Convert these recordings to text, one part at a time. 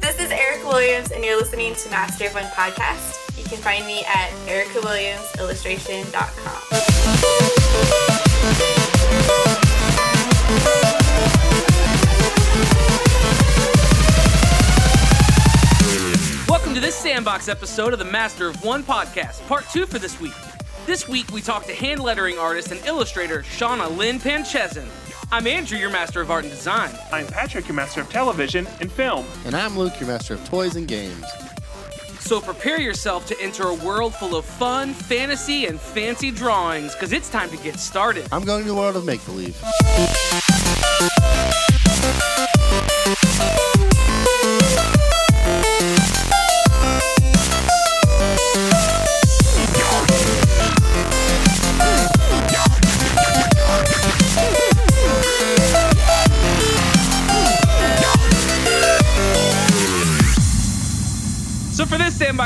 This is Erica Williams, and you're listening to Master of One podcast. You can find me at ericawilliamsillustration.com. Welcome to this Sandbox episode of the Master of One podcast, part two for this week. This week, we talk to hand lettering artist and illustrator Shauna Lynn Panczyszyn. I'm Andrew, your Master of Art and Design. I'm Patrick, your master of television and film. And I'm Luke, your master of toys and games. So prepare yourself to enter a world full of fun, fantasy, and fancy drawings, because it's time to get started. I'm going to the world of make believe.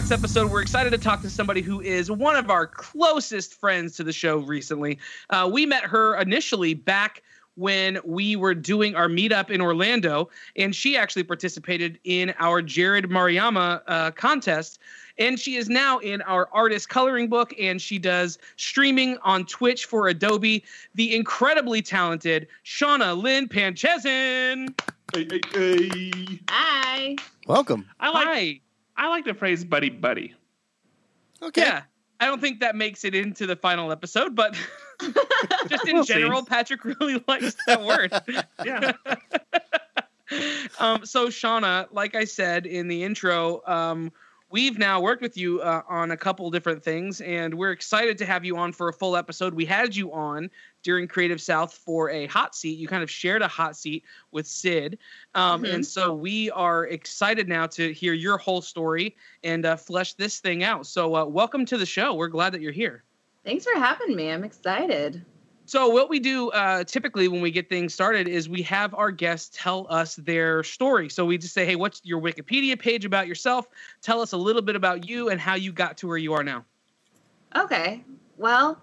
For this episode, we're excited to talk to somebody who is one of our closest friends to the show recently. Uh, we met her initially back when we were doing our meetup in Orlando, and she actually participated in our Jared Mariama uh, contest. And she is now in our artist coloring book, and she does streaming on Twitch for Adobe. The incredibly talented Shauna Lynn Panczyszyn. Hey, hey, hey. Hi. Welcome. I like Hi. I like the phrase buddy buddy. Okay. Yeah. I don't think that makes it into the final episode, but just in We'll see. general, Patrick really likes that word. Yeah. um, so, Shauna, like I said in the intro, um, we've now worked with you uh, on a couple different things, and we're excited to have you on for a full episode. We had you on during Creative South for a hot seat. You kind of shared a hot seat with Syd. Um, Mhm. And so we are excited now to hear your whole story and uh, flesh this thing out. So, uh, welcome to the show. We're glad that you're here. Thanks for having me. I'm excited. So what we do uh, typically when we get things started is we have our guests tell us their story. So we just say, "Hey, what's your Wikipedia page about yourself? Tell us a little bit about you and how you got to where you are now." Okay. Well,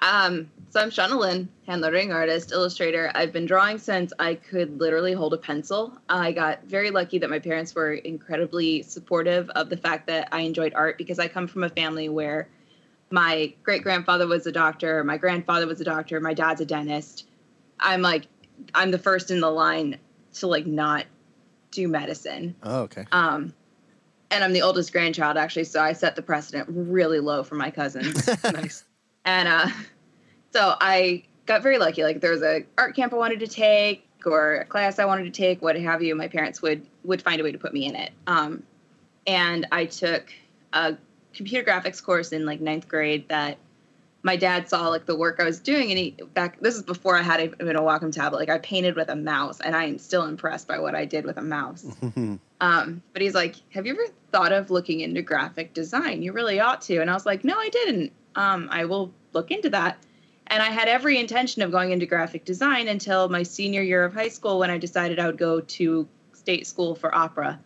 um, so I'm Shauna Lynn, hand lettering artist, illustrator. I've been drawing since I could literally hold a pencil. I got very lucky that my parents were incredibly supportive of the fact that I enjoyed art because I come from a family where my great grandfather was a doctor, my grandfather was a doctor, my dad's a dentist. I'm like, I'm the first in the line to like not do medicine. Oh, okay. Um, and I'm the oldest grandchild, actually, so I set the precedent really low for my cousins. nice. and uh, so I got very lucky. Like there was a art camp I wanted to take, or a class I wanted to take, what have you. My parents would would find a way to put me in it. Um, and I took a computer graphics course in like ninth grade that my dad saw like the work I was doing, and he back. This is before I had even a Wacom tablet. Like I painted with a mouse, and I am still impressed by what I did with a mouse. Um, but he's like, "Have you ever thought of looking into graphic design? You really ought to." And I was like, "No, I didn't. Um, I will look into that." And I had every intention of going into graphic design until my senior year of high school when I decided I would go to state school for opera.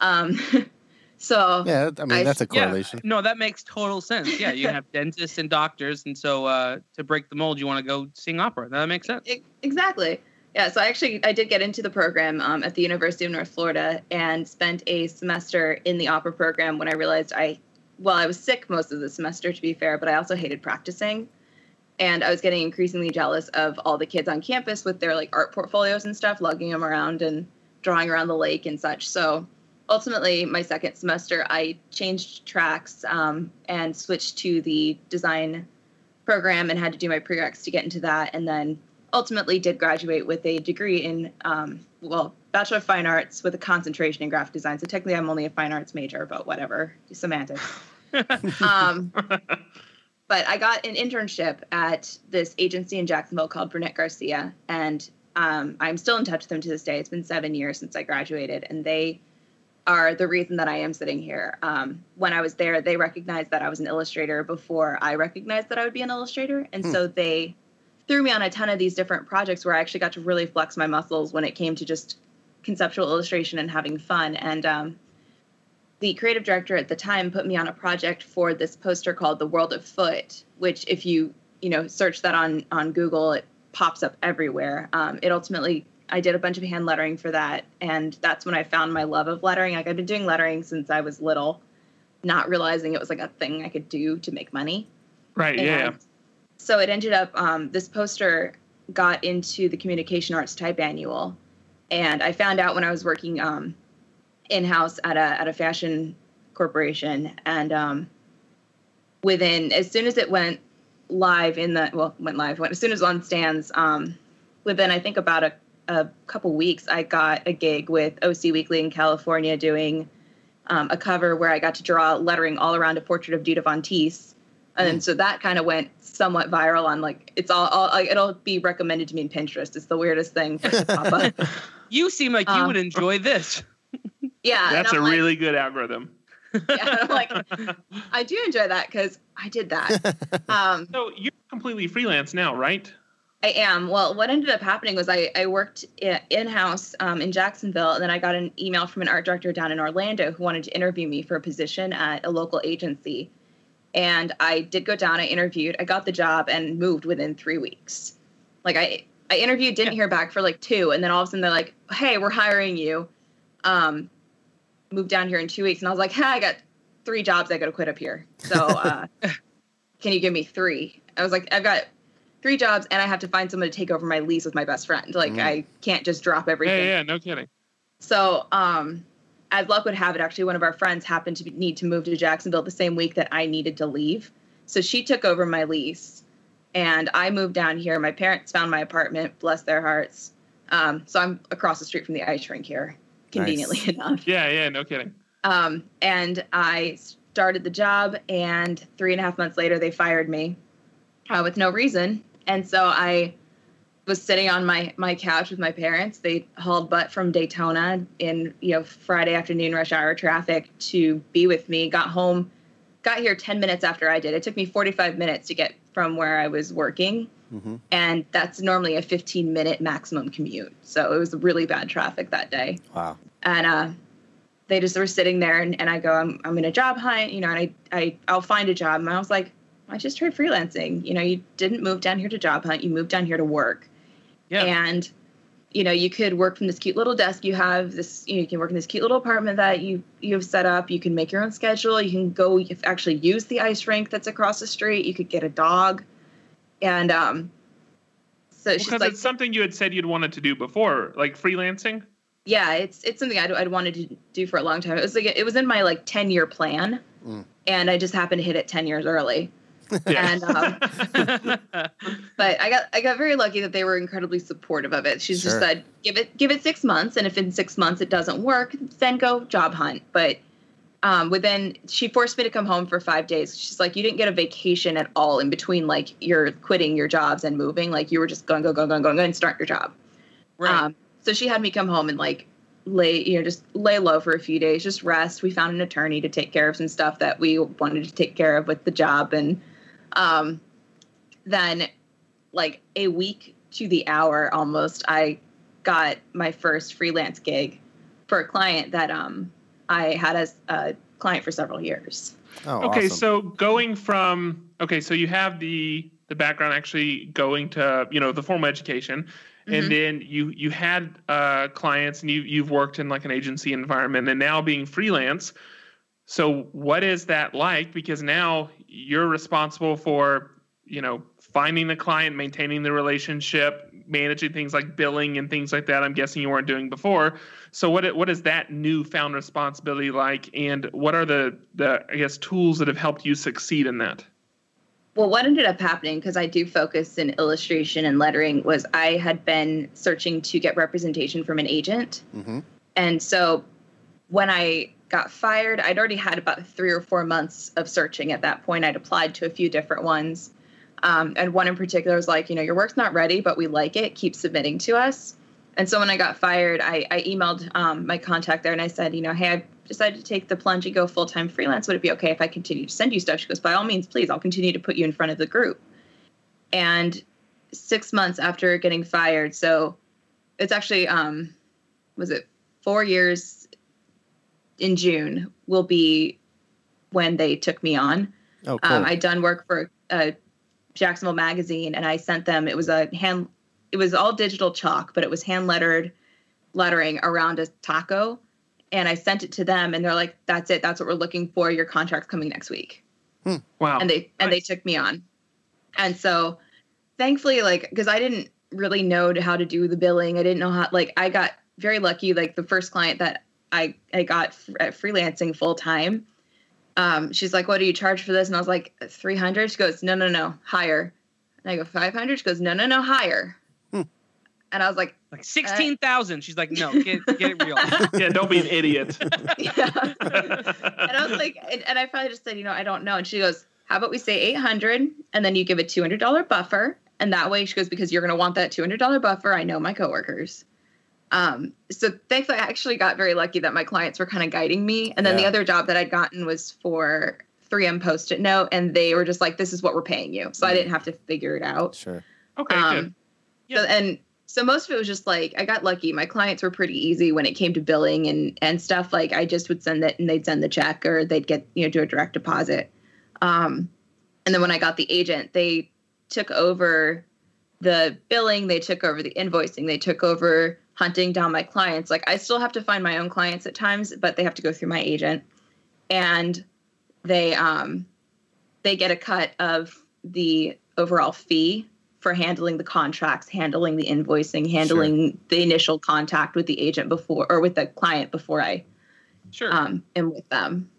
Um, so yeah, I mean I- that's a Yeah. correlation. No, that makes total sense. Yeah, you have dentists and doctors, and so uh, to break the mold, you want to go sing opera. That makes sense. Exactly yeah so i actually i did get into the program um, at the university of north florida and spent a semester in the opera program when i realized i well i was sick most of the semester to be fair but i also hated practicing and i was getting increasingly jealous of all the kids on campus with their like art portfolios and stuff lugging them around and drawing around the lake and such so ultimately my second semester i changed tracks um, and switched to the design program and had to do my prereqs to get into that and then ultimately did graduate with a degree in um, well bachelor of fine arts with a concentration in graphic design. So technically i'm only a fine arts major but whatever semantics. Um, but i got an internship at this agency in jacksonville called Brunet-García and um, i'm still in touch with them to this day. It's been seven years since i graduated and they are the reason that i am sitting here um, when i was there they recognized that i was an illustrator before i recognized that i would be an illustrator and so they threw me on a ton of these different projects where I actually got to really flex my muscles when it came to just conceptual illustration and having fun. And um, the creative director at the time put me on a project for this poster called The World of Foot, which if you you know search that on on Google, it pops up everywhere. Um, it ultimately, I did a bunch of hand lettering for that, and that's when I found my love of lettering. Like I've been doing lettering since I was little, not realizing it was like a thing I could do to make money. Right. Yeah. So it ended up um, this poster got into the communication arts type annual, and I found out when I was working um, in house at a at a fashion corporation, and um, within as soon as it went live in the well went live when as soon as on stands um, within I think about a a couple weeks I got a gig with OC Weekly in California doing um, a cover where I got to draw lettering all around a portrait of Dita Von Teese. And so that kind of went somewhat viral on like it's all, all like, it'll be recommended to me in Pinterest. It's the weirdest thing for to pop up. You seem like you Um, would enjoy this. Yeah, That's a like- really good algorithm. yeah, I'm like I do enjoy that because I did that. Um, So you're completely freelance now, right? I am. Well, what ended up happening was I, I worked in house um, in Jacksonville, and then I got an email from an art director down in Orlando who wanted to interview me for a position at a local agency. And I did go down, I interviewed, I got the job, and moved within three weeks. Like, I, I interviewed, didn't hear back for like two, and then all of a sudden they're like, hey, we're hiring you. Um, moved down here in two weeks. And I was like, hey, I got three jobs I got to quit up here. So, uh, can you give me three? I was like, I've got three jobs and I have to find someone to take over my lease with my best friend. Like Mm. I can't just drop everything. yeah, yeah, no kidding. So, um, as luck would have it, actually, one of our friends happened to be, need to move to Jacksonville the same week that I needed to leave. So she took over my lease, and I moved down here. My parents found my apartment, bless their hearts. Um, so I'm across the street from the ice rink here, conveniently enough. Yeah, yeah, no kidding. Um, and I started the job, and three and a half months later, they fired me uh, with no reason. And so I was sitting on my my couch with my parents. They hauled butt from Daytona in you know Friday afternoon rush hour traffic to be with me. Got home, got here ten minutes after I did. It took me forty five minutes to get from where I was working, Mhm. and that's normally a fifteen minute maximum commute. So it was really bad traffic that day Wow. and uh, they just were sitting there and, and i go I'm, I'm in a job hunt you know and I, I i'll find a job and i was like i just tried freelancing. You know you didn't move down here to job hunt. You moved down here to work. Yeah. and you know you could work from this cute little desk you have this you, know, you can work in this cute little apartment that you you've set up. You can make your own schedule. You can go you actually use the ice rink that's across the street. You could get a dog. And um so she's Because like it's something you had said you'd wanted to do before, like freelancing. yeah it's it's something I'd, I'd wanted to do for a long time. It was like it was in my like 10 year plan. Mm. and i just happened to hit it 10 years early Yeah. and um, but i got i got very lucky that they were incredibly supportive of it she's just said give it give it six months and if in six months it doesn't work then go job hunt but um, within she forced me to come home for five days she's like you didn't get a vacation at all in between like you're quitting your jobs and moving like you were just going go go go go go and start your job right. um, so she had me come home and like lay, you know, just lay low for a few days, just rest. We found an attorney to take care of some stuff that we wanted to take care of with the job, and um, then like a week to the hour almost, I got my first freelance gig for a client that um I had as a client for several years. Oh, okay, awesome. so going from okay, so you have the the background actually going to you know the formal education, Mhm. and then you you had uh, clients and you you've worked in like an agency environment, and now being freelance. So what is that like? Because now you're responsible for you know finding the client, maintaining the relationship, managing things like billing and things like that. I'm guessing you weren't doing before. So what what is that newfound responsibility like, and what are the the I guess tools that have helped you succeed in that? Well, what ended up happening, because I do focus in illustration and lettering, was I had been searching to get representation from an agent. Mhm. And so when I got fired, I'd already had about three or four months of searching at that point. I'd applied to a few different ones. Um, and one in particular was like, you know, your work's not ready, but we like it. Keep submitting to us. And so when I got fired, I, I emailed um, my contact there and I said, you know, hey, I've decided to take the plunge and go full time freelance. Would it be okay if I continue to send you stuff? She goes, by all means, please. I'll continue to put you in front of the group. And six months after getting fired, so it's actually, um, was it four years in June will be when they took me on. Oh, cool. Um, I'd done work for uh, Jacksonville Magazine, and I sent them. It was a hand it was all digital chalk, but it was hand lettered lettering around a taco. And I sent it to them, and they're like, "That's it. That's what we're looking for. Your contract's coming next week." Wow. and they and they took me on and so thankfully like because i didn't really know how to do the billing i didn't know how like i got very lucky like the first client that i i got f- at freelancing full time um she's like what do you charge for this and i was like 300 she goes no no no higher and i go 500 she goes no no no higher Hmm. and i was like Like sixteen thousand. She's like, no, get get it real. yeah, don't be an idiot. yeah and I was like, and, and I finally just said, you know, I don't know. And she goes, how about we say 800 and then you give a $200 buffer. And that way she goes, because you're going to want that $200 buffer. I know my coworkers. Um, so thankfully I actually got very lucky that my clients were kind of guiding me. And then the other job that I'd gotten was for 3M post-it note. And they were just like, this is what we're paying you. So I didn't have to figure it out. Sure. Okay, good. Um, so, and so most of it was just like I got lucky. My clients were pretty easy when it came to billing and and stuff. Like I just would send it and they'd send the check or they'd get you know do a direct deposit. Um, and then when I got the agent, they took over the billing. They took over the invoicing. They took over hunting down my clients. Like I still have to find my own clients at times, but they have to go through my agent, and they um they get a cut of the overall fee for handling the contracts, handling the invoicing, handling the initial contact with the agent before or with the client before I Sure. um am with them.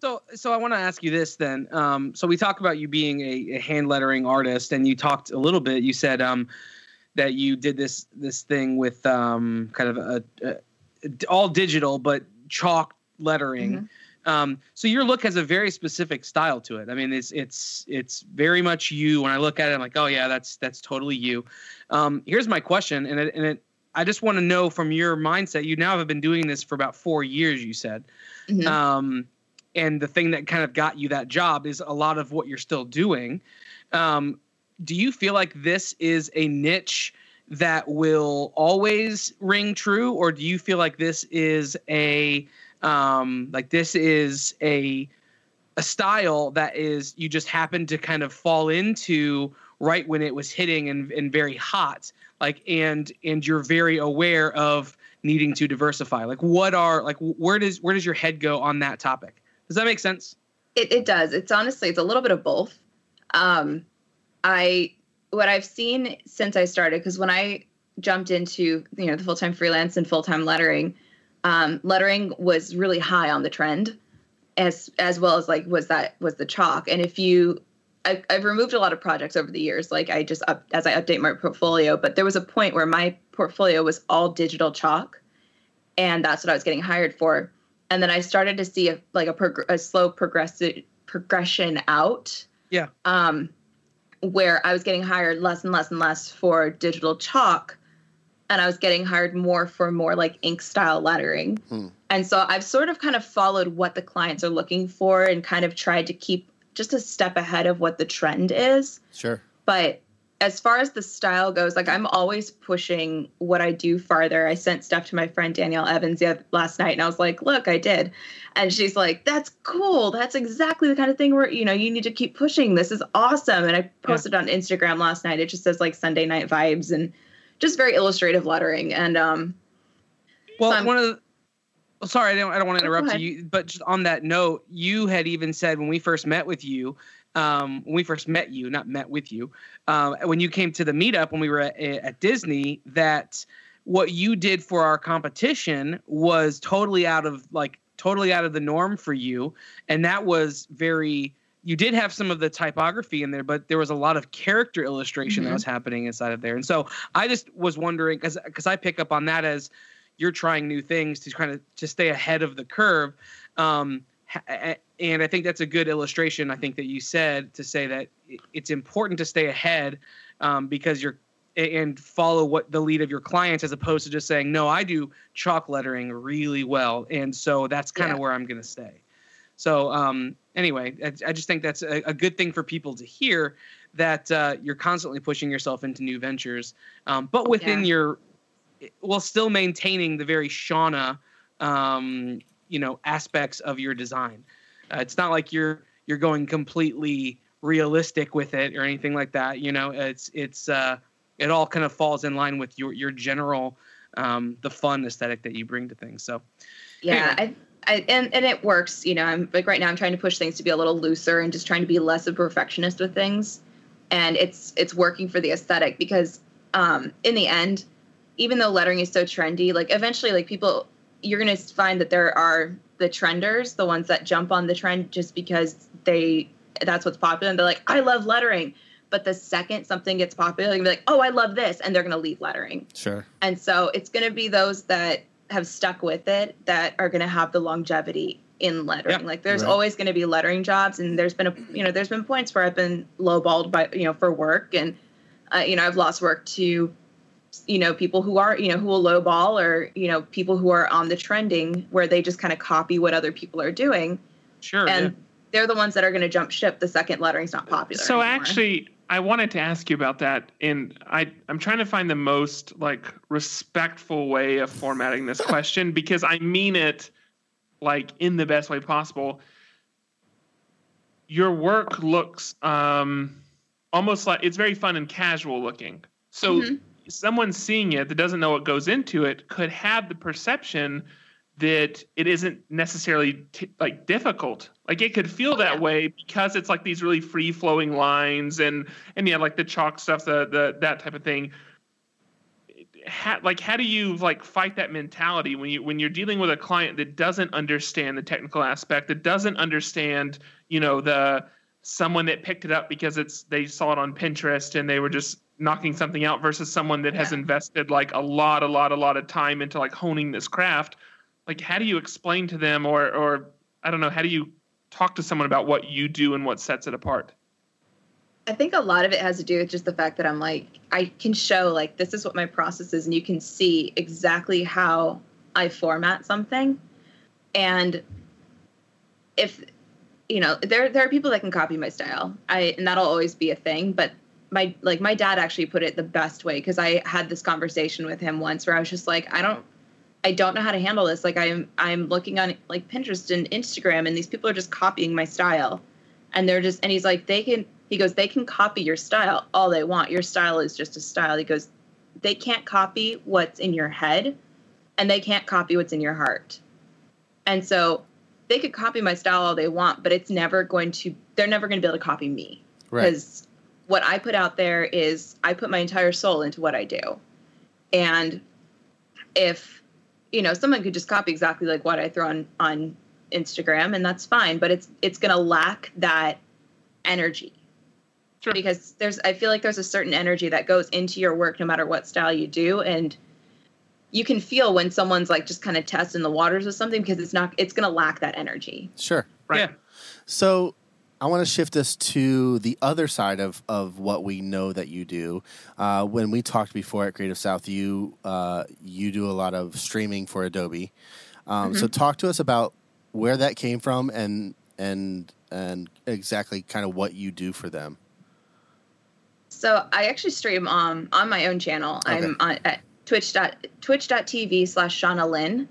So, so I want to ask you this then. Um, so we talk about you being a, a hand lettering artist, and you talked a little bit. You said um, that you did this this thing with um, kind of a, a, all digital but chalk lettering. Um, so your look has a very specific style to it. I mean, it's it's it's very much you. When I look at it, I'm like, oh yeah, that's that's totally you. Um, here's my question, and it, and it, I just want to know from your mindset. You now have been doing this for about four years. You said. Mhm. Um, and the thing that kind of got you that job is a lot of what you're still doing. Um, do you feel like this is a niche that will always ring true, or do you feel like this is a um, like this is a a style that is you just happen to kind of fall into right when it was hitting and, and very hot? Like and and you're very aware of needing to diversify. Like what are like where does where does your head go on that topic? Does that make sense? It, it does. It's honestly, it's a little bit of both. Um, I what I've seen since I started, because when I jumped into you know the full time freelance and full time lettering, um, lettering was really high on the trend, as as well as like was that was the chalk. And if you, I, I've removed a lot of projects over the years. Like I just up as I update my portfolio, but there was a point where my portfolio was all digital chalk, and that's what I was getting hired for and then I started to see a, like a, prog- a slow progressive progression out. Yeah. Um, where I was getting hired less and less and less for digital chalk, and I was getting hired more for more like ink style lettering. Hmm. And so I've sort of kind of followed what the clients are looking for and kind of tried to keep just a step ahead of what the trend is Sure. but as far as the style goes like i'm always pushing what i do farther. I sent stuff to my friend danielle evans the last night and i was like look i did. And she's like that's cool. That's exactly the kind of thing where you know you need to keep pushing. This is awesome. And i posted on instagram last night. It just says like sunday night vibes and just very illustrative lettering. And um well I'm- one of the oh, sorry i don't, I don't want to Oh, interrupt you but just on that note you had even said when we first met with you um, when we first met you not met with you um, when you came to the meetup when we were at, at disney that what you did for our competition was totally out of like totally out of the norm for you and that was very you did have some of the typography in there but there was a lot of character illustration that Mhm. was happening inside of there and so i just was wondering because because i pick up on that as you're trying new things to kind of to stay ahead of the curve um a- and i think that's a good illustration i think that you said to say that it's important to stay ahead um, because you're and follow what the lead of your clients as opposed to just saying no i do chalk lettering really well and so that's kind of Yeah. where i'm going to stay so um, anyway I, I just think that's a, a good thing for people to hear that uh, you're constantly pushing yourself into new ventures um, but within Yeah. your while still maintaining the very shauna um, you know aspects of your design uh, it's not like you're you're going completely realistic with it or anything like that you know it's it's uh it all kind of falls in line with your your general um, the fun aesthetic that you bring to things. So Yeah, I, I and and it works. You know, I'm like right now I'm trying to push things to be a little looser and just trying to be less of a perfectionist with things, and it's it's working for the aesthetic because um, in the end, even though lettering is so trendy, like eventually, like people, you're gonna find that there are the trenders, the ones that jump on the trend just because they that's what's popular, and they're like, I love lettering. But the second something gets popular, they're gonna be like, oh, I love this, and they're gonna leave lettering. Sure. And so it's going to be those that have stuck with it that are going to have the longevity in lettering. Yeah. Like there's Right. always going to be lettering jobs, and there's been a you know there's been points where I've been lowballed by you know for work, and uh, you know I've lost work to you know people who are you know who will lowball or you know people who are on the trending where they just kind of copy what other people are doing, sure, and yeah. they're the ones that are going to jump ship the second lettering's not popular. So anymore. actually, I wanted to ask you about that, and I I'm trying to find the most like respectful way of formatting this question because I mean it like in the best way possible. Your work looks um almost like it's very fun and casual looking. So Mhm. Someone seeing it that doesn't know what goes into it could have the perception that it isn't necessarily t- like difficult. Like it could feel Oh, that way because it's like these really free flowing lines and and yeah, like the chalk stuff, the the that type of thing. How, like how do you like fight that mentality when you when you're dealing with a client that doesn't understand the technical aspect, that doesn't understand you know the someone that picked it up because it's they saw it on Pinterest and they were just knocking something out versus someone that has Yeah. invested like a lot, a lot, a lot of time into like honing this craft. Like, how do you explain to them, or or I don't know, how do you talk to someone about what you do and what sets it apart? I think a lot of it has to do with just the fact that I'm like, I can show like this is what my process is, and you can see exactly how I format something. And if you know, there there are people that can copy my style. I and that'll always be a thing. But my like my dad actually put it the best way because I had this conversation with him once where I was just like, I don't I don't know how to handle this. Like I'm I'm looking on like Pinterest and Instagram and these people are just copying my style. And they're just and he's like, they can he goes, they can copy your style all they want. Your style is just a style. He goes, they can't copy what's in your head and they can't copy what's in your heart. And so they could copy my style all they want, but it's never going to they're never going to be able to copy me Right. Because what I put out there is I put my entire soul into what I do. And if you know, someone could just copy exactly like what I throw on on Instagram and that's fine, but it's it's going to lack that energy. Sure. Because there's I feel like there's a certain energy that goes into your work no matter what style you do and you can feel when someone's like just kind of testing the waters with something because it's not it's going to lack that energy. Sure. Right. Yeah. So I want to shift us to the other side of, of what we know that you do. Uh, when we talked before at Creative South, you uh, you do a lot of streaming for Adobe. Um, So talk to us about where that came from and and and exactly kind of what you do for them. So I actually stream um, on my own channel. Okay. I'm on at twitch dot twitch.tv slash Shauna Lynn.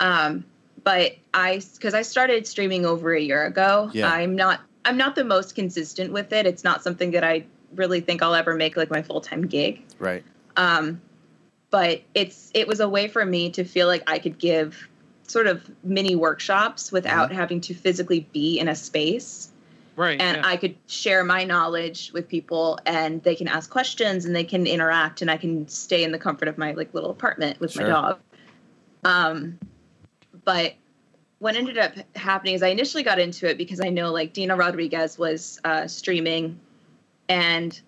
Um, but I because I started streaming over a year ago. Yeah. I'm not I'm not the most consistent with it. It's not something that I really think I'll ever make like my full time gig. Right. Um, but it's it was a way for me to feel like I could give sort of mini workshops without having to physically be in a space Right. and yeah. I could share my knowledge with people and they can ask questions and they can interact and I can stay in the comfort of my like little apartment with Sure. my dog. Um but what ended up happening is I initially got into it because I know like Dina Rodriguez was uh, streaming and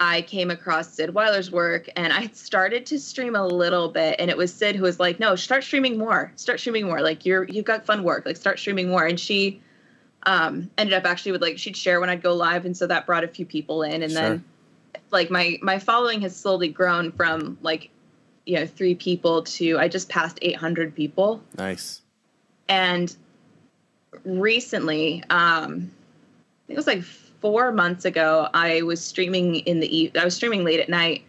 I came across Syd Weiler's work and I started to stream a little bit and it was Syd who was like, no, start streaming more, start streaming more. Like you're, you've got fun work, like start streaming more. And she um, ended up actually with like, she'd share when I'd go live. And so that brought a few people in and then like my, my following has slowly grown from like, you know, three people to, I just passed 800 people. Nice. And recently, um, it was like four months ago, I was streaming in the e- I was streaming late at night,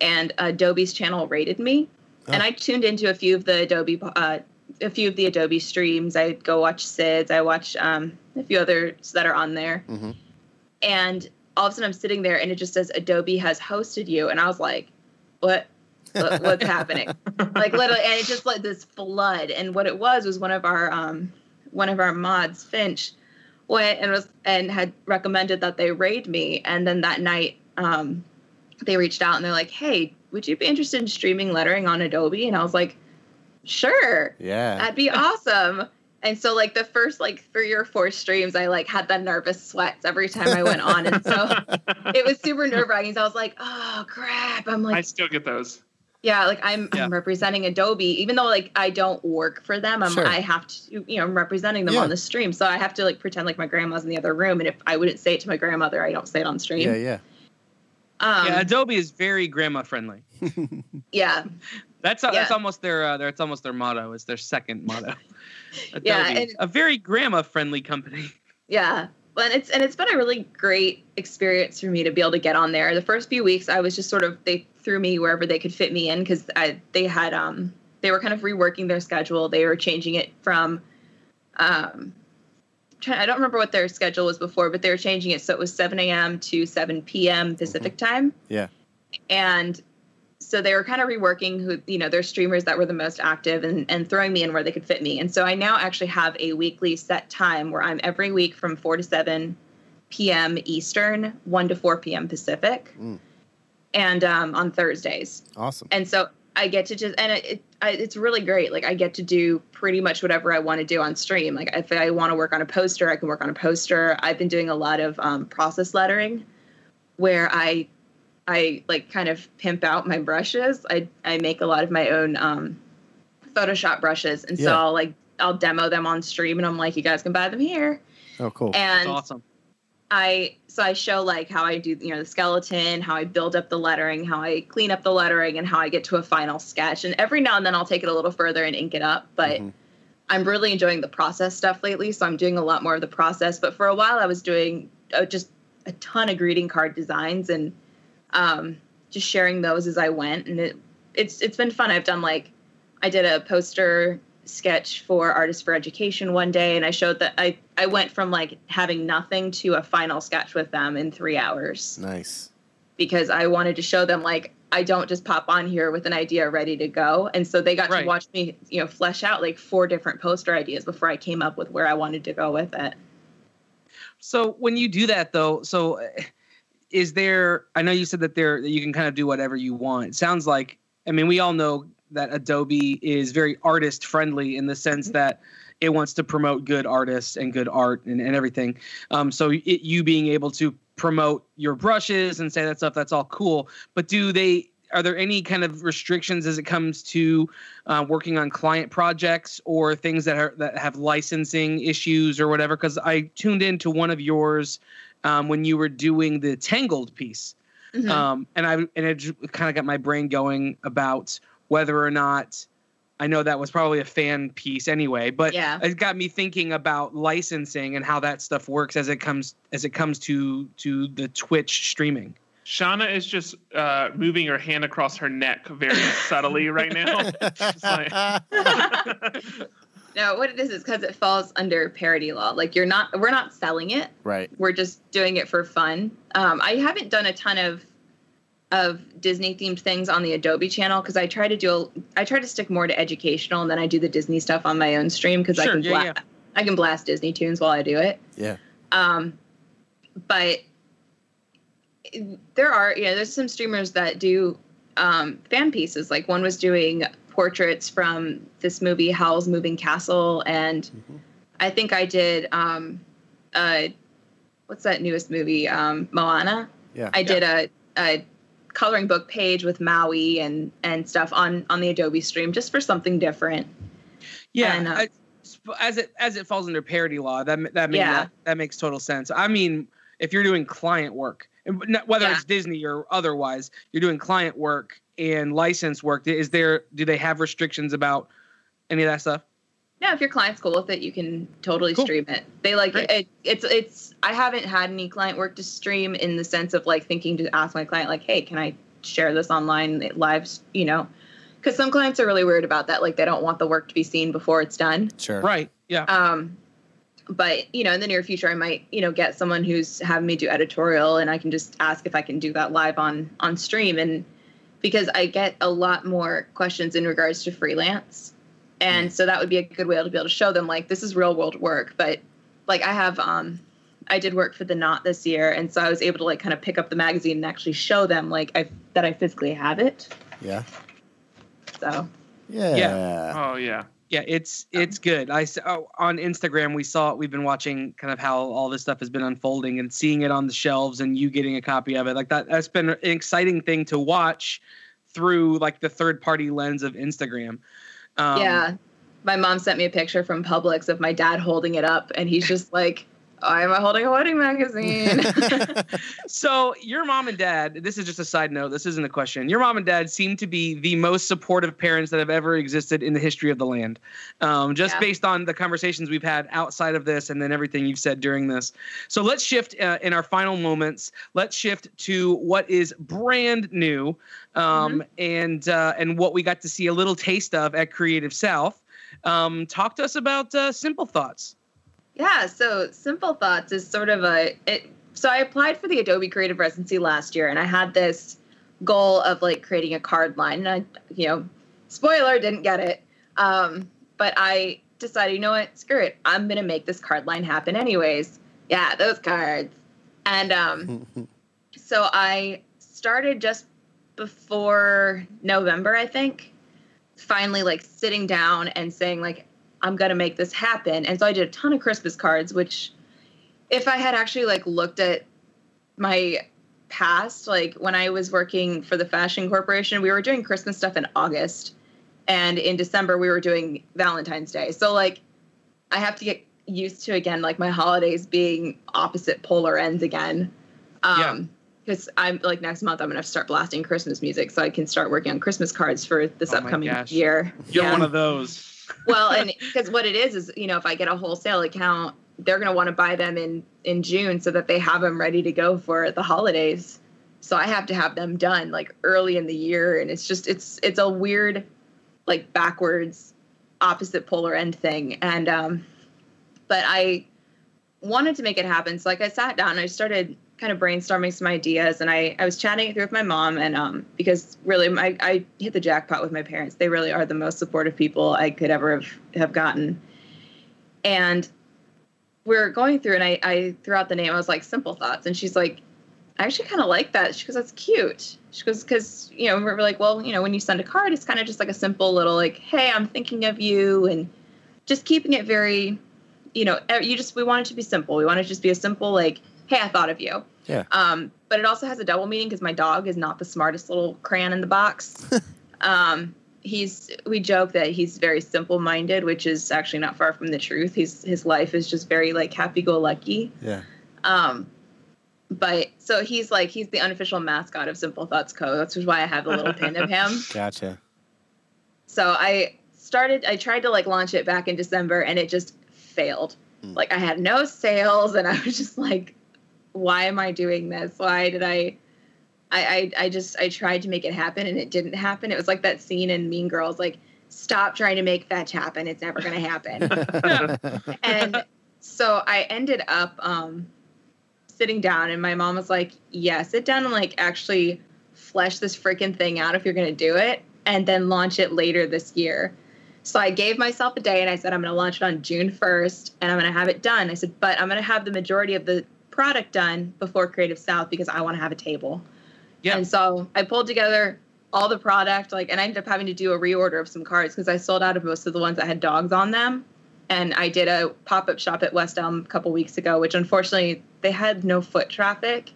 and Adobe's channel rated me, and Oh. I tuned into a few of the Adobe uh, a few of the Adobe streams. I go watch Syd's, I watch um, a few others that are on there, Mhm. and all of a sudden I'm sitting there and it just says Adobe has hosted you, and I was like, what? What what's happening? Like literally, and it just like this flood. And what it was was one of our um one of our mods, Finch, went and was and had recommended that they raid me. And then that night, um, they reached out and they're like, "Hey, would you be interested in streaming lettering on Adobe?" And I was like, "Sure, Yeah. that'd be awesome." And so, like the first like three or four streams, I like had the nervous sweats every time I went on, and so it was super nerve wracking. So I was like, "Oh crap!" I'm like, I still get those. Yeah, like I'm, Yeah. I'm representing Adobe, even though like I don't work for them. I'm, Sure. I have to, you know, I'm representing them Yeah. on the stream, so I have to like pretend like my grandma's in the other room. And if I wouldn't say it to my grandmother, I don't say it on stream. yeah, yeah. Um, yeah, yeah, Adobe is very grandma friendly. yeah, That's that's Yeah. almost their uh, their it's almost their motto. It's their second motto. Adobe, Yeah, and- a very grandma friendly company. yeah. And it's and it's been a really great experience for me to be able to get on there. The first few weeks, I was just sort of they threw me wherever they could fit me in because they had um they were kind of reworking their schedule. They were changing it from um I don't remember what their schedule was before, but they were changing it so it was 7 a.m. to 7 p.m. Pacific time. Yeah. And so they were kind of reworking who, you know, their streamers that were the most active and, and throwing me in where they could fit me. And so I now actually have a weekly set time where I'm every week from 4 to 7 p.m. Eastern, 1 to 4 p.m. Pacific, Mm. and um, on Thursdays Awesome. and so I get to just and it, it I, it's really great. Like I get to do pretty much whatever I want to do on stream. Like if I want to work on a poster, I can work on a poster. I've been doing a lot of um, process lettering, where I I like kind of pimp out my brushes. I I make a lot of my own um, Photoshop brushes, and so Yeah. I'll like I'll demo them on stream, and I'm like, you guys can buy them here. Oh, cool. That's And awesome. I so I show like how I do you know the skeleton, how I build up the lettering, how I clean up the lettering, and how I get to a final sketch. And every now and then I'll take it a little further and ink it up. But Mhm. I'm really enjoying the process stuff lately, so I'm doing a lot more of the process. But for a while I was doing uh, just a ton of greeting card designs and um, just sharing those as I went, and it it's it's been fun. I've done like I did a poster sketch for Artists for Education one day, and I showed that I I went from like having nothing to a final sketch with them in three hours Nice. because I wanted to show them like I don't just pop on here with an idea ready to go, and so they got Right. to watch me you know flesh out like four different poster ideas before I came up with where I wanted to go with it. So when you do that though, so uh, is there I know you said that there that you can kind of do whatever you want. It sounds like I mean we all know that Adobe is very artist friendly in the sense that it wants to promote good artists and good art and, and everything. Um, so it, you being able to promote your brushes and say that stuff, that's all cool. But do they are there any kind of restrictions as it comes to uh, working on client projects or things that are that have licensing issues or whatever? Because I tuned into one of yours um, when you were doing the Tangled piece, Mhm. um, and I and it kind of got my brain going about whether or not I know that was probably a fan piece anyway, but Yeah. it got me thinking about licensing and how that stuff works as it comes as it comes to to the Twitch streaming. Shauna is just uh, moving her hand across her neck very subtly right now. Just like- No, what it is is because it falls under parody law. Like you're not, we're not selling it. right. We're just doing it for fun. Um, I haven't done a ton of of Disney themed things on the Adobe channel because I try to do, I try to stick more to educational, and then I do the Disney stuff on my own stream because I can yeah, bla- yeah. I can blast Disney tunes while I do it. Yeah. Um, but there are, you know, there's some streamers that do um, fan pieces. Like one was doing portraits from this movie, Howl's Moving Castle, and Mhm. I think I did. Um, uh, what's that newest movie? Um, Moana. Yeah. I did a, a coloring book page with Maui and and stuff on on the Adobe stream just for something different. Yeah, And, uh, I- as it as it falls under parody law, that that makes Yeah. that, that makes total sense. I mean, if you're doing client work, and whether Yeah. it's Disney or otherwise, you're doing client work and license work. Is there do they have restrictions about any of that stuff? No, if your client's cool with it, you can totally Cool. stream it. They like Great. it. It's it's. I haven't had any client work to stream in the sense of like thinking to ask my client like, hey, can I share this online live? You know, because some clients are really weird about that. Like they don't want the work to be seen before it's done. Sure. Right. Yeah. Um, but you know, in the near future, I might you know get someone who's having me do editorial, and I can just ask if I can do that live on on stream, and because I get a lot more questions in regards to freelance, and so that would be a good way to be able to show them like this is real world work. But like I have, um, I did work for the Knot this year, and so I was able to like kind of pick up the magazine and actually show them like I that I physically have it. Yeah. So Yeah. Oh yeah. Yeah, it's it's good. I oh, on Instagram we saw it. We've been watching kind of how all this stuff has been unfolding and seeing it on the shelves and you getting a copy of it. Like that that's been an exciting thing to watch through like the third party lens of Instagram. Um, yeah, my mom sent me a picture from Publix of my dad holding it up, and he's just like, "I'm holding a wedding magazine." so your mom and dad this is just a side note this isn't a question. Your mom and dad seem to be the most supportive parents that have ever existed in the history of the land. Um, just Yeah. based on the conversations we've had outside of this and then everything you've said during this. So let's shift uh, in our final moments let's shift to what is brand new um, and uh, and what we got to see a little taste of at creative south. Um, talk to us about uh, simple thoughts Yeah, so Simple Thoughts is sort of a it so I applied for the Adobe Creative Residency last year and I had this goal of like creating a card line and I you know, spoiler didn't get it. Um but I decided, you know what, screw it. I'm going to make this card line happen anyways. Yeah, those cards. And um so I started just before November, I think. Finally like sitting down and saying like I'm gonna make this happen. And so I did a ton of Christmas cards, which if I had actually like looked at my past, like when I was working for the Fashion Corporation, we were doing Christmas stuff in August. And in December we were doing Valentine's Day. So like I have to get used to again like my holidays being opposite polar ends again. Yeah. Um because I'm like next month I'm gonna start blasting Christmas music so I can start working on Christmas cards for this Oh upcoming year. you're Yeah one of those well and because what it is is you know if i get a wholesale account they're going to want to buy them in in june so that they have them ready to go for the holidays. So i have to have them done like early in the year and it's just it's it's a weird like backwards opposite polar end thing. And um but i wanted to make it happen. So like i sat down and i started kind of brainstorming some ideas and I, I was chatting it through with my mom and um because really my I hit the jackpot with my parents. They really are the most supportive people I could ever have, have gotten. And we're going through and I, I threw out the name, I was like, Simple Thoughts. And she's like, I actually kind of like that. She goes, That's cute. She goes, because, you know, we're like, well, you know, when you send a card, it's kind of just like a simple little, like, hey, I'm thinking of you. And just keeping it very, you know, you just, we want it to be simple. We want it to just be a simple, like, hey, I thought of you. Yeah. Um, but it also has a double meaning because my dog is not the smartest little crayon in the box. um, he's we joke that he's very simple minded, which is actually not far from the truth. He's his life is just very like happy go lucky. Yeah. Um, but so he's like he's the unofficial mascot of Simple Thoughts Co. That's why I have the little pin of him. Gotcha. So I started I tried to like launch it back in December and it just failed. Hmm. Like I had no sales and I was just like why am I doing this? Why did I I, I I just I tried to make it happen and it didn't happen. It was like that scene in Mean Girls like stop trying to make fetch happen. It's never going to happen. and so I ended up um, sitting down, and my mom was like, "Yeah, sit down and like actually flesh this freaking thing out if you're gonna do it, and then launch it later this year." So I gave myself a day, and I said, "I'm gonna launch it on June 1st, and I'm gonna have it done." I said, "But I'm gonna have the majority of the product done before Creative South because I want to have a table." Yeah. And so I pulled together all the product, like, and I ended up having to do a reorder of some cards because I sold out of most of the ones that had dogs on them and I did a pop up shop at West Elm a couple weeks ago, which unfortunately they had no foot traffic.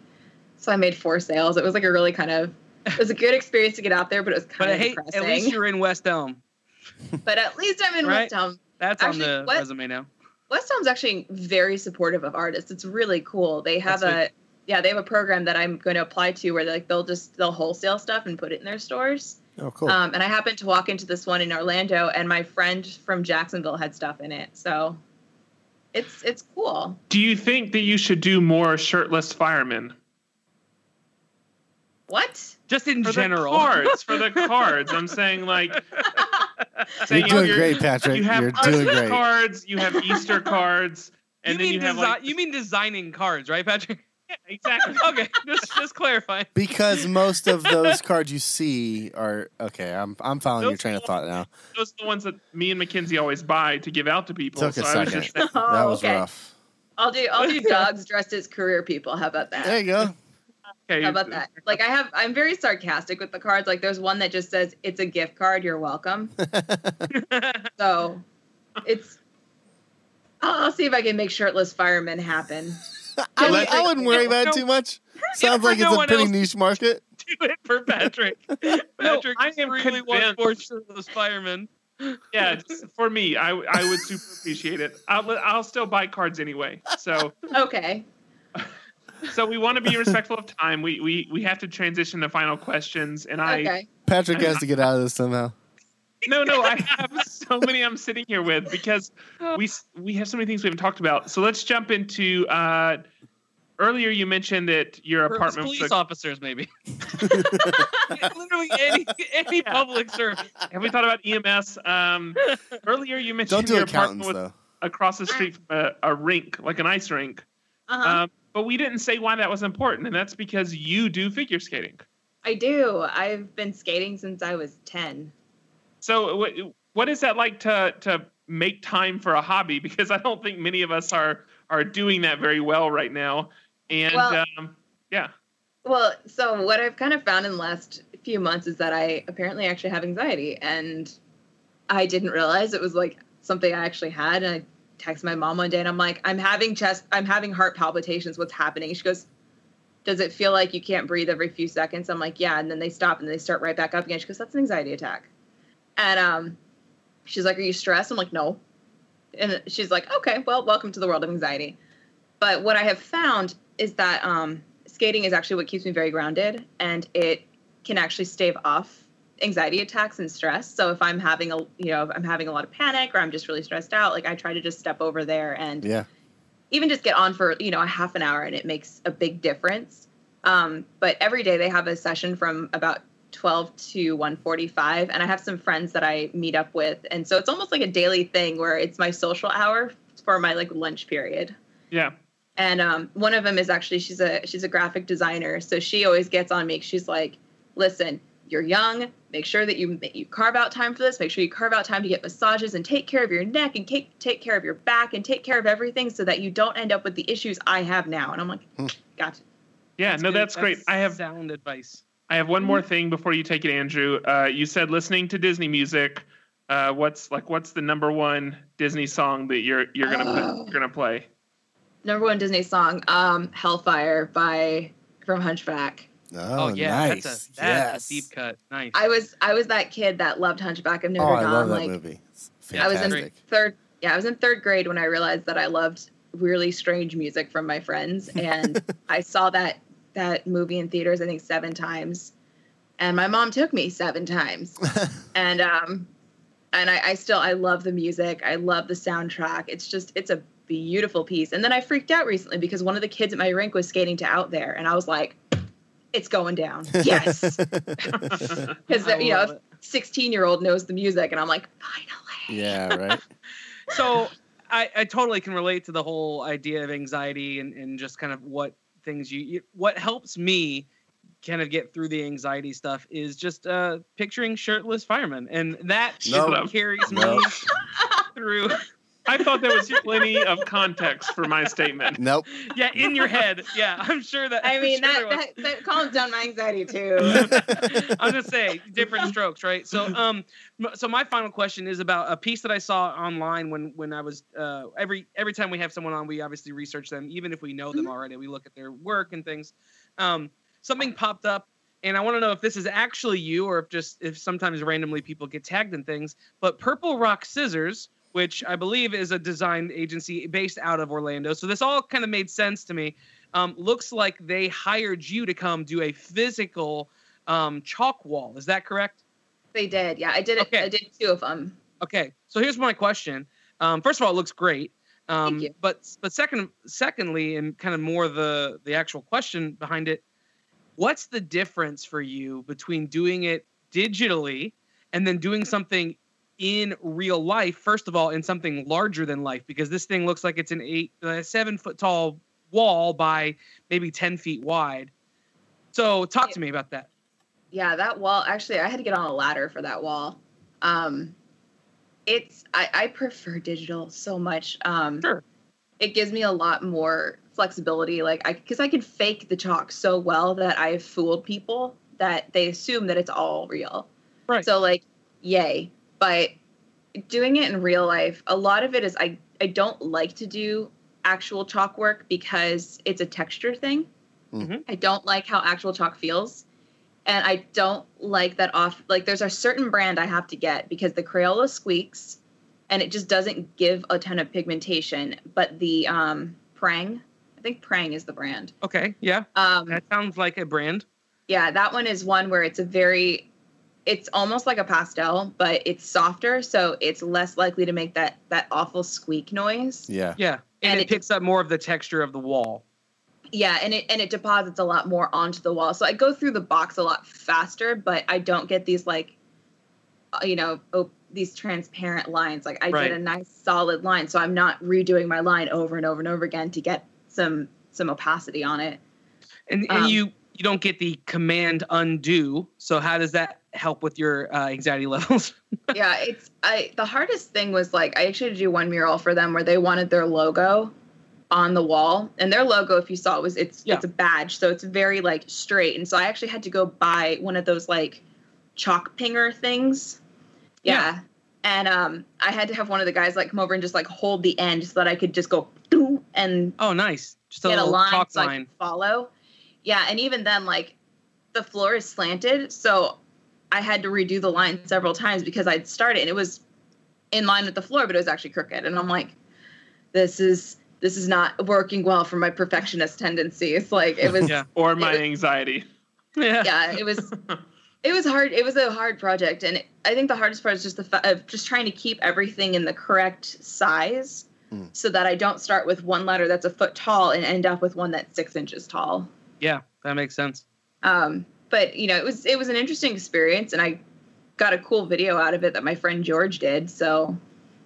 So I made four sales. It was like a really kind of it was a good experience to get out there, but it was kind But of hey, depressing. at least you're in West Elm. but at least I'm in Right? West Elm. That's Actually, on the what- resume now. West Elm's actually very supportive of artists. It's really cool. They have That's a yeah, they have a program that I'm going to apply to where like they'll just they'll wholesale stuff and put it in their stores. Oh, cool. Um, and I happened to walk into this one in Orlando, and my friend from Jacksonville had stuff in it. So it's it's cool. Do you think that you should do more shirtless firemen? What? Just in For general. the cards, for the cards. I'm saying like you're saying, doing you're- great, Patrick. You have You're doing great. cards, you have Easter cards, and you then mean you have like you mean designing cards, right, Patrick? yeah, exactly. okay, just just clarifying. Because most of those cards you see are okay. I'm I'm following your train of thought now. Those are the ones that me and Mackenzie always buy to give out to people. Took a so I was second. just saying- Oh, that was okay. rough. I'll do I'll do dogs dressed as career people. How about that? There you go. Okay, How about that? Like I have I'm very sarcastic with the cards. Like there's one that just says it's a gift card, you're welcome. so it's I'll, I'll see if I can make shirtless firemen happen. I, Like- I wouldn't worry about it too much. Sounds like no it's a pretty niche market. Do it for Patrick. Patrick I am really wants convinced- more those firemen. Yeah, for me, I I would super appreciate it. I'll I'll still buy cards anyway. So Okay. So we want to be respectful of time. We we we have to transition to final questions, and I Okay. Patrick has to get out of this somehow. no no I have so many I'm sitting here with because we we have so many things we haven't talked about. So let's jump into. uh Earlier, you mentioned that your For apartment police was a- officers, maybe. Literally any any Yeah. public service. Have we thought about EMS? Um, earlier, you mentioned Don't do your accountants apartment was though. across the street from a, a rink, like an ice rink. Uh-huh. Um, but we didn't say why that was important, and that's because you do figure skating. I do. I've been skating since I was 10. So, what, what is that like to to make time for a hobby? Because I don't think many of us are are doing that very well right now. And Well- um, yeah, Well, so what I've kind of found in the last few months is that I apparently actually have anxiety, and I didn't realize it was like something I actually had. And I texted my mom one day, and I'm like, "I'm having chest, I'm having heart palpitations. What's happening?" She goes, "Does it feel like you can't breathe every few seconds?" I'm like, "Yeah," and then they stop and they start right back up again. She goes, "That's an anxiety attack," and um, she's like, "Are you stressed?" I'm like, "No," and she's like, "Okay, well, welcome to the world of anxiety." But what I have found is that um, skating is actually what keeps me very grounded, and it can actually stave off anxiety attacks and stress. So if I'm having a you know if I'm having a lot of panic or I'm just really stressed out, like I try to just step over there and Yeah. even just get on for you know a half an hour, and it makes a big difference. Um, but every day they have a session from about 12 to 1:45, and I have some friends that I meet up with, and so it's almost like a daily thing where it's my social hour for my like lunch period yeah, and um, one of them is actually she's a she's a graphic designer so she always gets on me she's like listen you're young make sure that you you carve out time for this make sure you carve out time to get massages and take care of your neck and take take care of your back and take care of everything so that you don't end up with the issues i have now and i'm like Hmm. gotcha yeah. no, good. that's great. I have sound advice. I have one more thing before you take it, Andrew. Uh, you said listening to Disney music. Uh, what's like what's the number one Disney song that you're you're gonna Oh. you're gonna play? number one disney song um hellfire by from hunchback Oh, yeah, nice. that's a that's yes. a deep cut. Nice. i was i was that kid that loved hunchback of Notre Oh, notre I love that like movie. It's I was in third. Yeah, I was in third grade when I realized that I loved really strange music from my friends, and I saw that that movie in theaters. I think seven times, and my mom took me seven times, and um, and I, I still I love the music. I love the soundtrack. It's just it's a beautiful piece. And then I freaked out recently because one of the kids at my rink was skating to Out There, and I was like, it's going down. Yes, because you know, it. sixteen year old knows the music, and I'm like, finally. yeah, right. so I, I totally can relate to the whole idea of anxiety and, and just kind of what things you, you what helps me kind of get through the anxiety stuff is just uh picturing shirtless firemen and that No. carries No. me through I thought there was plenty of context for my statement. Nope. yeah in your head yeah i'm sure that I mean sure that, that that calms down my anxiety too. I was gonna say different strokes, right? So, um, so my final question is about a piece that I saw online when when I was uh, every every time we have someone on, we obviously research them, even if we know them already. We look at their work and things. Um, something popped up, and I want to know if this is actually you or if just if sometimes randomly people get tagged in things. But Purple Rock Scissors. Which I believe is a design agency based out of Orlando. So this all kind of made sense to me. Um, looks like they hired you to come do a physical um, chalk wall. Is that correct? they did, yeah. I did it. Okay. I did two of them. Okay. So here's my question. Um, first of all, it looks great. Um, Thank you. But but second, secondly, and kind of more the the actual question behind it, what's the difference for you between doing it digitally and then doing something in real life. First of all, in something larger than life, because this thing looks like it's an eight, uh, seven foot tall wall by maybe ten feet wide. So, talk to me about that. Yeah, that wall. Actually, I had to get on a ladder for that wall. Um, it's I, I prefer digital so much. Um, Sure. It gives me a lot more flexibility. Like I, because I can fake the chalk so well that I've fooled people that they assume that it's all real. Right. So like, yay! But doing it in real life, a lot of it is I I don't like to do actual chalk work because it's a texture thing. Mhm. I don't like how actual chalk feels and I don't like that off. Like, there's a certain brand I have to get because the Crayola squeaks, and it just doesn't give a ton of pigmentation. But the um, Prang, I think Prang is the brand. Okay, yeah, Um, that sounds like a brand. yeah, that one is one where it's a very, it's almost like a pastel, but it's softer, so it's less likely to make that that awful squeak noise. Yeah. Yeah, and, And it, it- picks up more of the texture of the wall. Yeah, and it and it deposits a lot more onto the wall. So I go through the box a lot faster, but I don't get these like, uh, you know, op- these transparent lines. Like I Right. get a nice solid line, so I'm not redoing my line over and over and over again to get some some opacity on it. And and Um, you you don't get the command undo. So how does that help with your uh, anxiety levels? yeah, it's I the hardest thing was like I actually do one mural for them where they wanted their logo on the wall and their logo if you saw it was it's Yeah. it's a badge so it's very like straight and so I actually had to go buy one of those like chalk pinger things yeah, and um I had to have one of the guys like come over and just like hold the end so that I could just go and oh, nice. Just a get a line chalk so line. follow. Yeah, and even then, like the floor is slanted, so I had to redo the line several times because I'd started and it was in line with the floor, but it was actually crooked, and I'm like, this is this is not working well for my perfectionist tendencies. Like it was, Yeah. or my was- anxiety. Yeah. yeah, it was. It was hard. It was a hard project, and I think the hardest part is just the fa- of just trying to keep everything in the correct size, Mm. so that I don't start with one letter that's a foot tall and end up with one that's six inches tall. Yeah, that makes sense. Um, but you know, it was it was an interesting experience, and I got a cool video out of it that my friend George did. So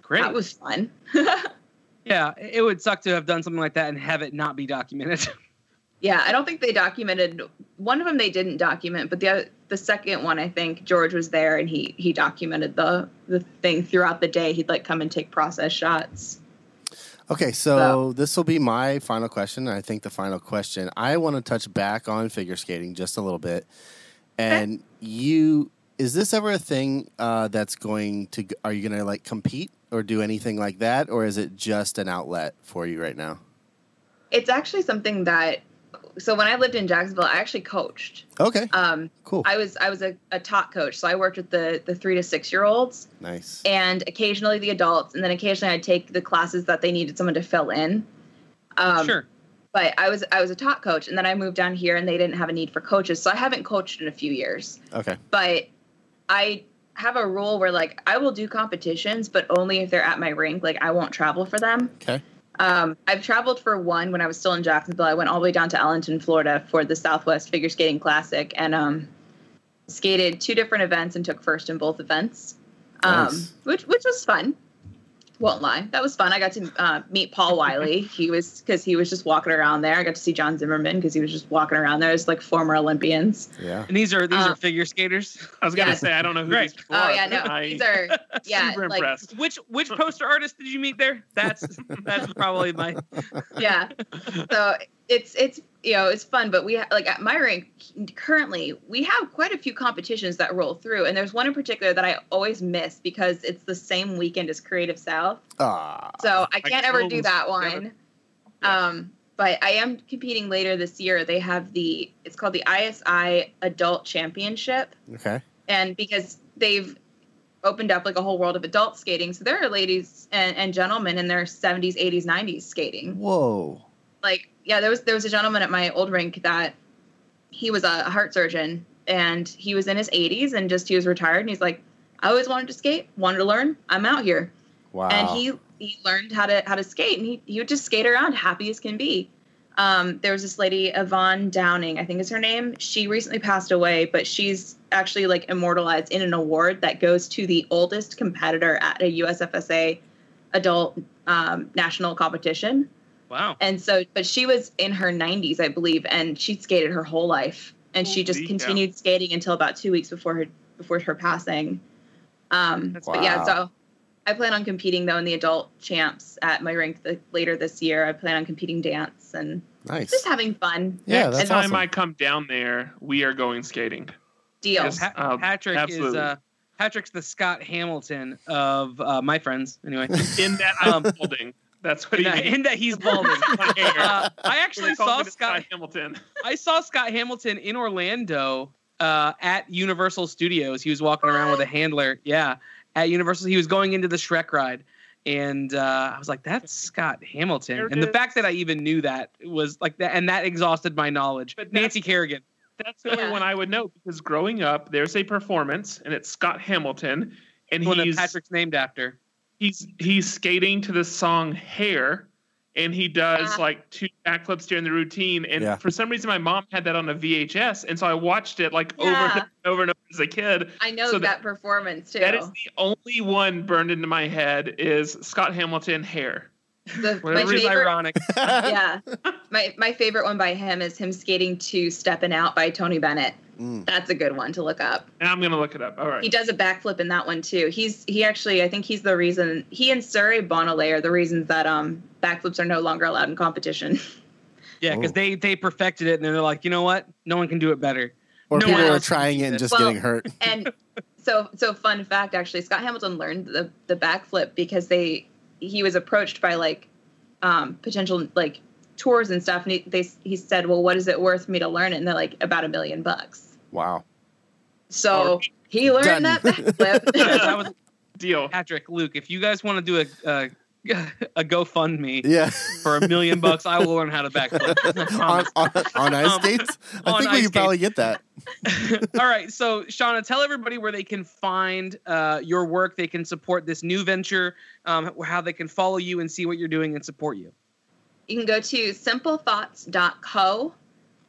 Great. that was fun. yeah, it would suck to have done something like that and have it not be documented. yeah, I don't think they documented one of them. They didn't document, but the other, the second one, I think George was there and he he documented the the thing throughout the day. He'd like come and take process shots. Okay, so So- this will be my final question. I think the final question. I want to touch back on figure skating just a little bit. And you, is this ever a thing uh, that's going to? Are you going to like compete or do anything like that, or is it just an outlet for you right now? It's actually something that. So when I lived in Jacksonville, I actually coached. Okay, Um, cool, I was I was a, a tot coach, so I worked with the the three to six year olds. nice. and occasionally the adults, and then occasionally I'd take the classes that they needed someone to fill in. Um, sure. But I was I was a top coach, and then I moved down here, and they didn't have a need for coaches, so I haven't coached in a few years. Okay, But I have a rule where like I will do competitions, but only if they're at my rink. Like I won't travel for them. okay, Um, I've traveled for one when I was still in Jacksonville. I went all the way down to Ellenton, Florida for the Southwest Figure Skating Classic and um, skated two different events and took first in both events, um, Nice. which which was fun. Won't lie, that was fun. I got to uh, meet Paul Wylie. He was because he was just walking around there. I got to see John Zimmerman because he was just walking around there as like former Olympians. yeah. And these are these Uh, are figure skaters. I was gonna Yeah. say I don't know who Right. these are. Oh yeah, no, I, these are yeah, super like impressed. Which which poster artist did you meet there? That's that's probably my yeah. So it's it's you know it's fun, but we ha- like at my rank currently we have quite a few competitions that roll through, and there's one in particular that I always miss because it's the same weekend as Creative South, Ah, so I can't ever do that one. never. Um, but I am competing later this year. They have the it's called the ISI Adult Championship, okay, and because they've opened up like a whole world of adult skating, so there are ladies and, and gentlemen in their 70s, 80s, 90s skating. Whoa, like yeah there was there was a gentleman at my old rink that he was a heart surgeon and he was in his 80s and just he was retired and he's like i always wanted to skate wanted to learn i'm out here wow, and he he learned how to how to skate and he, he would just skate around happy as can be Um, there was this lady, Yvonne Dowlen, I think is her name. She recently passed away, but she's actually like immortalized in an award that goes to the oldest competitor at a USFSA adult um, national competition. Wow. And so, but she was in her 90s, I believe, and she skated her whole life, and she just Holy cow. continued skating until about two weeks before her before her passing. Um, That's But yeah, so I plan on competing though in the adult champs at my rink the, later this year. I plan on competing dance and Nice. just having fun. Yeah, Next that's time awesome. I come down there, we are going skating. Deal. Yes. Pa- Uh, Patrick is uh, Patrick's the Scott Hamilton of uh, my friends. Anyway, In that I'm Um, holding. That's what in that, means. in that he's balding. uh, I actually They call saw me Scott. Hamilton. I saw Scott Hamilton in Orlando uh, at Universal Studios. He was walking around with a handler. Yeah, at Universal, he was going into the Shrek ride, and uh, I was like, "That's Scott Hamilton." And the is. fact that I even knew that was like that, and that exhausted my knowledge. But Nancy Kerrigan. That's the only one I would know because growing up, there's a performance and it's Scott Hamilton, and One that he's Patrick's named after. He's he's skating to the song Hair, and he does Ah. like two backflips during the routine. And Yeah. for some reason, my mom had that on a VHS, and so I watched it like over and over and over as a kid. I know So that, that- performance too. That is the only one burned into my head is Scott Hamilton Hair. The, my Whatever is ironic. yeah, my my favorite one by him is him skating to "Stepping Out" by Tony Bennett. Mm. That's a good one to look up. And I'm gonna look it up. All right. He does a backflip in that one too. He's he actually I think he's the reason he and Surya Bonaly are the reasons that um backflips are no longer allowed in competition. Yeah, because Oh. they they perfected it, and then they're like, you know what? No one can do it better. Or No people one are else can trying do it and just Well, getting hurt. and so so fun fact actually Scott Hamilton learned the the backflip because they he was approached by like um potential like tours and stuff and he they he said well what is it worth me to learn it and they're like about a million bucks Wow. so he learned Done. that backflip Yes, was Deal. Patrick, Luke. If you guys want to do a a, a GoFundMe Yeah. for a million bucks, I will learn how to backflip. On, on, on ice Um, skates? I think we ice could probably get that. All right, so Shauna, tell everybody where they can find uh, your work. They can support this new venture, um, how they can follow you and see what you're doing and support you. you can go to simplethoughts.co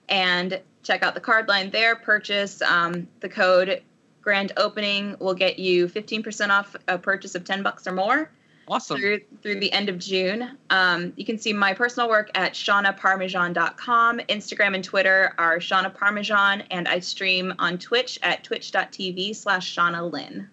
and check out the card line there purchase um, the code grand opening will get you 15% off a purchase of 10 bucks or more Awesome. through through the end of June. Um, you can see my personal work at shaunaparmesan.com. Instagram and Twitter are Shauna Parmesan, and I stream on Twitch at twitch.tv slash Shauna Lynn.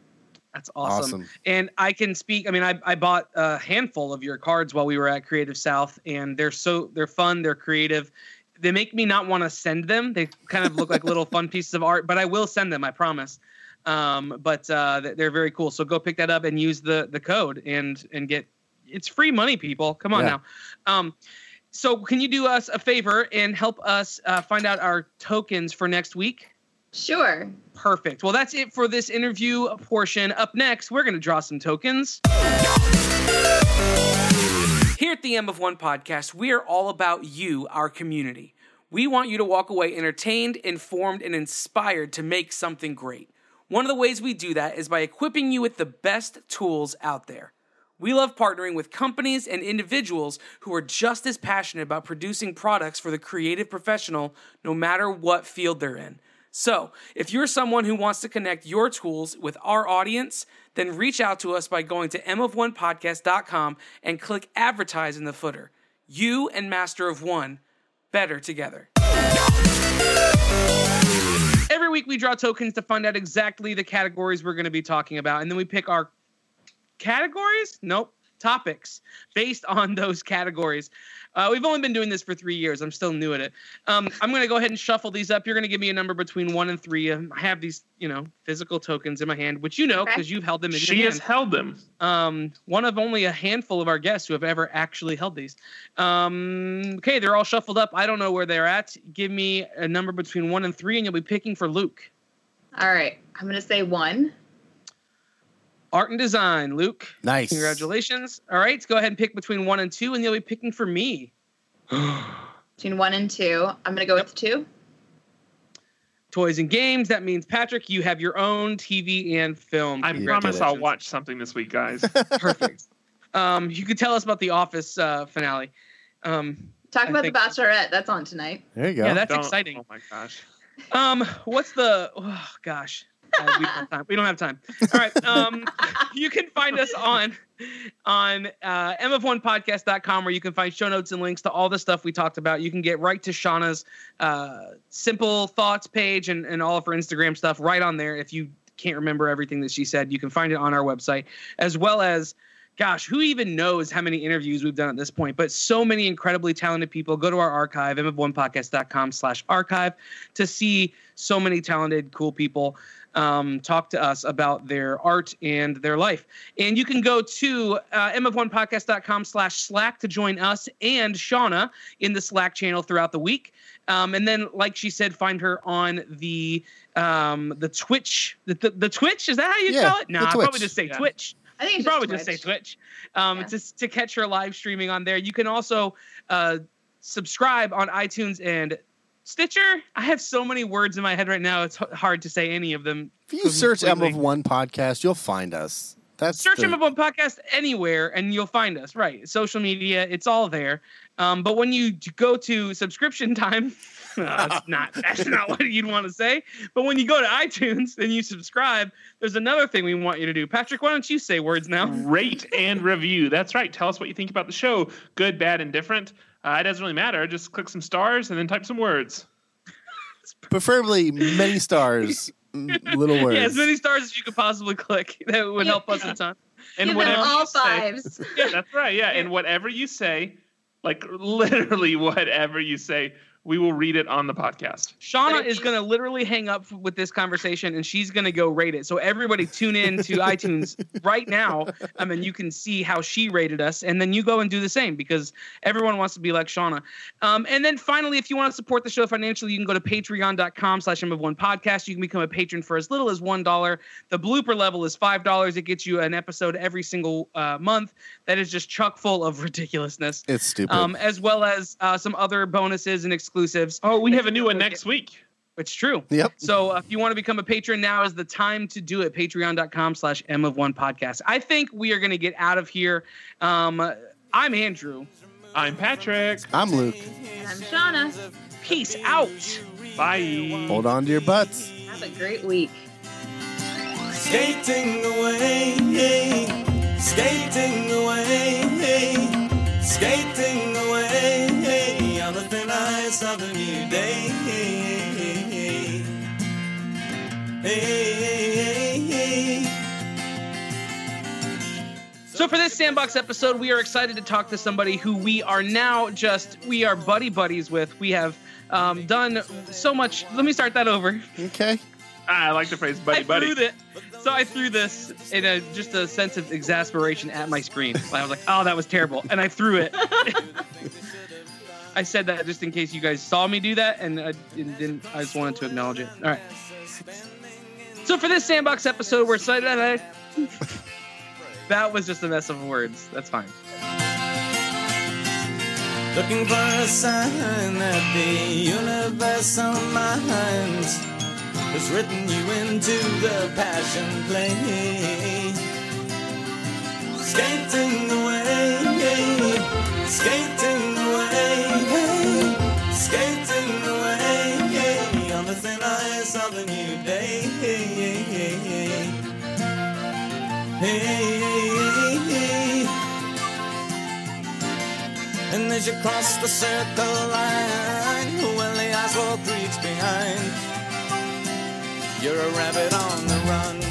That's awesome. Awesome. And I can speak. I mean, I, I bought a handful of your cards while we were at Creative South, and they're so they're fun. They're creative. They make me not want to send them. They kind of look like little fun pieces of art, but I will send them. I promise. Um, but uh, they're very cool. So go pick that up and use the the code and and get it's free money, people. Come on Yeah. now. Um, so can you do us a favor and help us uh, find out our tokens for next week? Sure. Perfect. Well, that's it for this interview portion. Up next, we're going to draw some tokens. Here at the M of One podcast, we are all about you, our community. We want you to walk away entertained, informed, and inspired to make something great. One of the ways we do that is by equipping you with the best tools out there. We love partnering with companies and individuals who are just as passionate about producing products for the creative professional, no matter what field they're in. So, if you're someone who wants to connect your tools with our audience, then reach out to us by going to mofonepodcast.com and click advertise in the footer. You and Master of One, better together. Every week we draw tokens to find out exactly the categories we're going to be talking about, and then we pick our categories? Nope. Topics based on those categories. Uh, we've only been doing this for three years. I'm still new at it. Um, I'm going to go ahead and shuffle these up. You're going to give me a number between one and three. Um, I have these, you know, physical tokens in my hand, which you know Okay. because you've held them in She your has hand. held them. Um, one of only a handful of our guests who have ever actually held these. Um, okay, they're all shuffled up. I don't know where they're at. Give me a number between one and three, and you'll be picking for Luke. All right. I'm going to say one. Art and design, Luke. Nice. Congratulations. All right, go ahead and pick between one and two, and you'll be picking for me. Between one and two. I'm going to go with two. Toys and games. That means Patrick, you have your own TV and film. I promise I'll watch something this week, guys. Perfect. um, you could tell us about the Office uh, finale. Um, Talk I about think- the Bachelorette. That's on tonight. There you go. Yeah, that's Don't- exciting. Oh my gosh. Um, what's the? Oh, gosh, Uh, we, don't have time. we don't have time. All right. Um, you can find us on on uh, mf1podcast.com where you can find show notes and links to all the stuff we talked about. You can get right to Shauna's uh, simple thoughts page and, and all of her Instagram stuff right on there. If you can't remember everything that she said, you can find it on our website as well as gosh, who even knows how many interviews we've done at this point? But so many incredibly talented people. Go to our archive, mf1podcast.com slash archive to see so many talented, cool people um, talk to us about their art and their life. And you can go to uh, mf1podcast.com slash slack to join us and Shauna in the Slack channel throughout the week. Um, and then, like she said, find her on the um, the Twitch. The, the, the Twitch is that how you Yeah, call it? No, the I'd probably just say Yeah. Twitch. I think You it's probably just just say Twitch. Twitch. Um, Yeah. to, to catch her live streaming on there. You can also uh, subscribe on iTunes and Stitcher. I have so many words in my head right now. It's hard to say any of them. if you search M of. One podcast, you'll find us. That's Search the- M of One podcast anywhere and you'll find us. Right, social media, it's all there. Um, but when you go to subscription time, that's not that's not what you'd want to say. But when you go to iTunes and you subscribe, there's another thing we want you to do. Patrick, why don't you say words now? Rate and review. That's right. Tell us what you think about the show. Good, bad, and different. Uh, it doesn't really matter. Just click some stars and then type some words. preferably many stars, little words. Yeah, as many stars as you could possibly click. That would help us a ton. And Give them whatever all you say- fives. yeah, that's right. Yeah, and whatever you say, like literally whatever you say, we will read it on the podcast. Shauna is going to literally hang up with this conversation and she's going to go rate it. So everybody tune in to iTunes right now. I mean, you can see how she rated us and then you go and do the same because everyone wants to be like Shauna. Um, and then finally, if you want to support the show financially, you can go to patreon.com slash M of one podcast. You can become a patron for as little as $1. The blooper level is $5. It gets you an episode every single uh, month that is just chock full of ridiculousness. It's stupid. Um, as well as uh, some other bonuses and exclusives. Oh, we have a new one next week. It's true. yep. So uh, if you want to become a patron, now is the time to do it. Patreon.com slash M of One Podcast. I think we are going to get out of here. Um, I'm Andrew. I'm Patrick. I'm Luke. I'm Shauna. Peace out. Bye. Hold on to your butts. Have a great week. Skating away, skating away, skating away on the thin ice of a new day. So for this sandbox episode, we are excited to talk to somebody who we are now just we are buddy buddies with. We have um, done so much. Let me start that over. Okay. Ah, I like the phrase buddy I buddy. threw that. So I threw this in a just a sense of exasperation at my screen. I was like, "Oh, that was terrible," and I threw it. I said that just in case you guys saw me do that, and I didn't. didn't- I just wanted to acknowledge it. All right. So for this sandbox episode, we're excited. that was just a mess of words. That's fine. Looking for a sign that the universe on mind has written you into the passion play. Skating away, skating away, skating away on the thin of a new day. And as you cross the circle line, well, the ice wall creaks behind. You're a rabbit on the run.